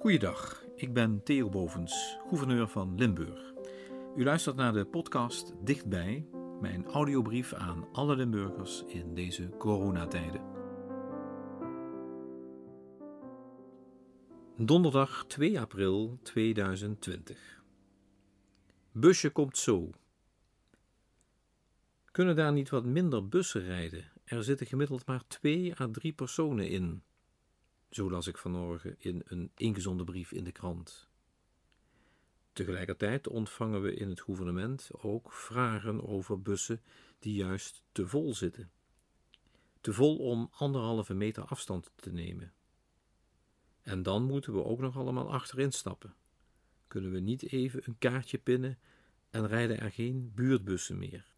Goeiedag, ik ben Theo Bovens, gouverneur van Limburg. U luistert naar de podcast Dichtbij, mijn audiobrief aan alle Limburgers in deze coronatijden. Donderdag 2 april 2020. Busje komt zo. Kunnen daar niet wat minder bussen rijden? Er zitten gemiddeld maar twee à drie personen in. Zo las ik vanmorgen in een ingezonden brief in de krant. Tegelijkertijd ontvangen we in het gouvernement ook vragen over bussen die juist te vol zitten. Te vol om anderhalve meter afstand te nemen. En dan moeten we ook nog allemaal achterin stappen. Kunnen we niet even een kaartje pinnen en rijden er geen buurtbussen meer.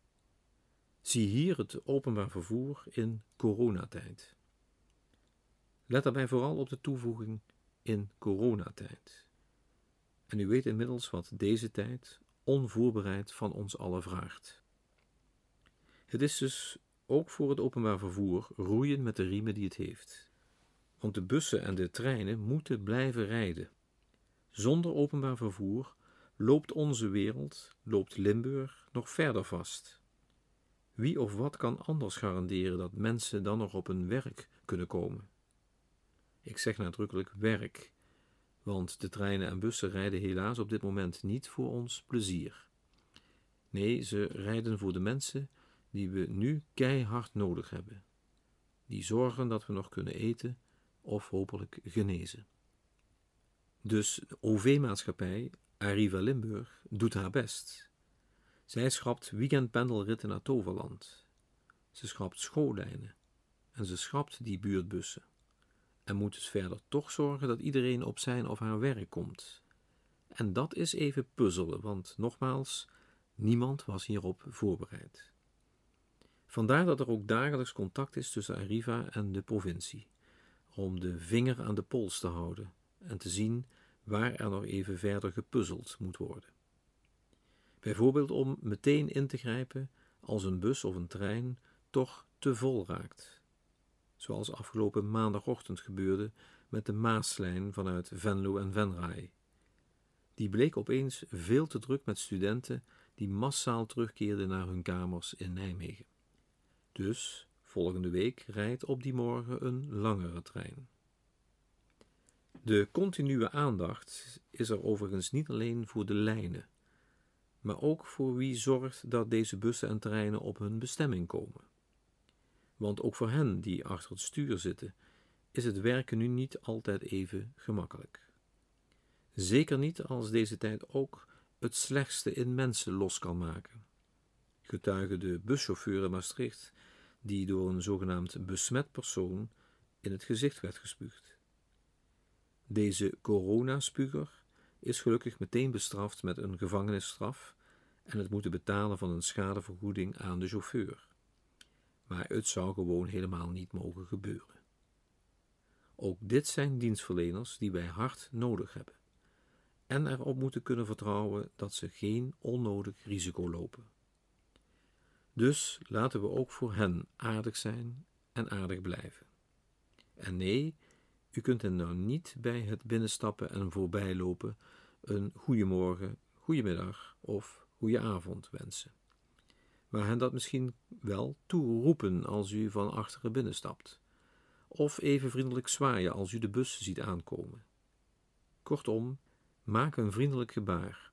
Zie hier het openbaar vervoer in coronatijd. Let daarbij vooral op de toevoeging in coronatijd. En u weet inmiddels wat deze tijd onvoorbereid van ons allen vraagt. Het is dus ook voor het openbaar vervoer roeien met de riemen die het heeft. Want de bussen en de treinen moeten blijven rijden. Zonder openbaar vervoer loopt onze wereld, loopt Limburg nog verder vast. Wie of wat kan anders garanderen dat mensen dan nog op hun werk kunnen komen? Ik zeg nadrukkelijk werk, want de treinen en bussen rijden helaas op dit moment niet voor ons plezier. Nee, ze rijden voor de mensen die we nu keihard nodig hebben. Die zorgen dat we nog kunnen eten of hopelijk genezen. Dus de OV-maatschappij Arriva Limburg doet haar best. Zij schrapt weekendpendelritten naar Toverland. Ze schrapt schoollijnen en ze schrapt die buurtbussen en moet dus verder toch zorgen dat iedereen op zijn of haar werk komt. En dat is even puzzelen, want nogmaals, niemand was hierop voorbereid. Vandaar dat er ook dagelijks contact is tussen Arriva en de provincie, om de vinger aan de pols te houden en te zien waar er nog even verder gepuzzeld moet worden. Bijvoorbeeld om meteen in te grijpen als een bus of een trein toch te vol raakt zoals afgelopen maandagochtend gebeurde met de Maaslijn vanuit Venlo en Venray. Die bleek opeens veel te druk met studenten die massaal terugkeerden naar hun kamers in Nijmegen. Dus volgende week rijdt op die morgen een langere trein. De continue aandacht is er overigens niet alleen voor de lijnen, maar ook voor wie zorgt dat deze bussen en treinen op hun bestemming komen. Want ook voor hen die achter het stuur zitten, is het werken nu niet altijd even gemakkelijk. Zeker niet als deze tijd ook het slechtste in mensen los kan maken. Getuige de buschauffeur in Maastricht, die door een zogenaamd besmet persoon in het gezicht werd gespuugd. Deze coronaspuger is gelukkig meteen bestraft met een gevangenisstraf en het moeten betalen van een schadevergoeding aan de chauffeur maar het zou gewoon helemaal niet mogen gebeuren. Ook dit zijn dienstverleners die wij hard nodig hebben en erop moeten kunnen vertrouwen dat ze geen onnodig risico lopen. Dus laten we ook voor hen aardig zijn en aardig blijven. En nee, u kunt hen nou niet bij het binnenstappen en voorbijlopen een goeiemorgen, goedemiddag of goeie avond wensen maar hen dat misschien wel toeroepen als u van achteren binnenstapt, of even vriendelijk zwaaien als u de bus ziet aankomen. Kortom, maak een vriendelijk gebaar,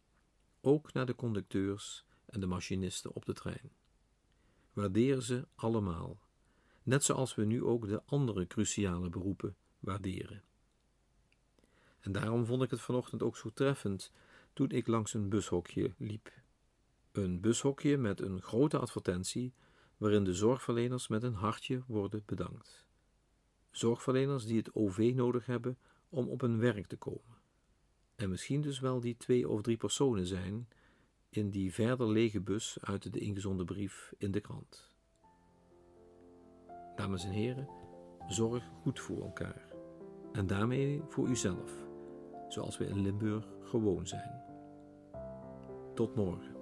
ook naar de conducteurs en de machinisten op de trein. Waardeer ze allemaal, net zoals we nu ook de andere cruciale beroepen waarderen. En daarom vond ik het vanochtend ook zo treffend toen ik langs een bushokje liep een bushokje met een grote advertentie waarin de zorgverleners met een hartje worden bedankt. Zorgverleners die het OV nodig hebben om op hun werk te komen. En misschien dus wel die twee of drie personen zijn in die verder lege bus uit de ingezonde brief in de krant. Dames en heren, zorg goed voor elkaar. En daarmee voor uzelf, zoals we in Limburg gewoon zijn. Tot morgen.